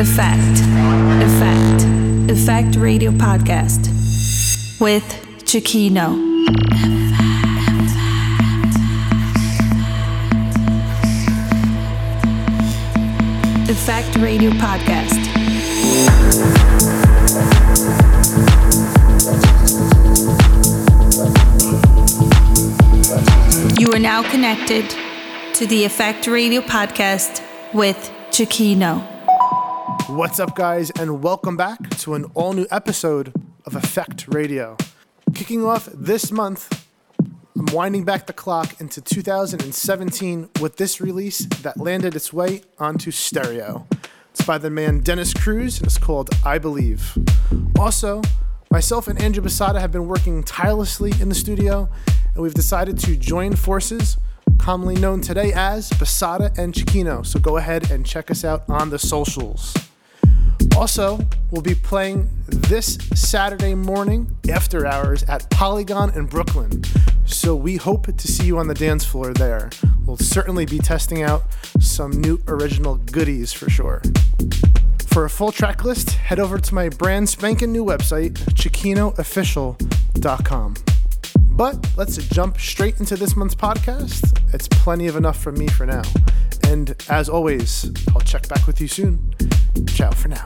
Effect. Effect. Effekt Radio Podcast with Cicchino. Effekt Radio Podcast. You are now connected to the Effekt Radio Podcast with Cicchino. What's up, guys, and welcome back to an all new episode of Effekt Radio. Kicking off this month, I'm winding back the clock into 2017 with this release that landed its way onto stereo. It's by the man Dennis Cruz, and it's called I Believe. Also, myself and Andrew Basada have been working tirelessly in the studio, and we've decided to join forces, commonly known today as Basada and Cicchino. So go ahead and check us out on the socials. Also, we'll be playing this Saturday morning after hours at Polygon in Brooklyn. So we hope to see you on the dance floor there. We'll certainly be testing out some new original goodies for sure. For a full track list, head over to my brand spanking new website, cicchinoofficial.com. But let's jump straight into this month's podcast. It's plenty of enough from me for now. And as always, I'll check back with you soon. Ciao for now.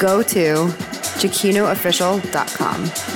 Go to CicchinoOfficial.com.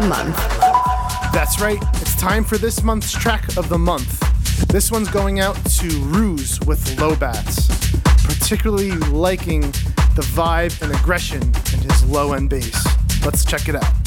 the month. That's right, it's time for this month's track of the month. This one's going out to Ruze with Low Batz, particularly liking the vibe and aggression in his low end bass. Let's check it out.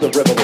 Well,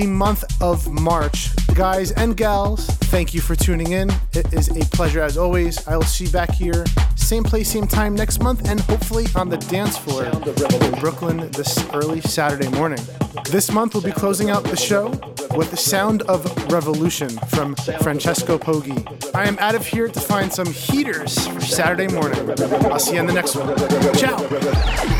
the month of March. Guys and gals, thank you for tuning in. It is a pleasure as always. I will see you back here, same place, same time next month, and hopefully on the dance floor in Brooklyn this early Saturday morning. This month, we'll be closing out the show with the sound of revolution from Francesco Poggi. I am out of here to find some heaters for Saturday morning. I'll see you in the next one. Ciao.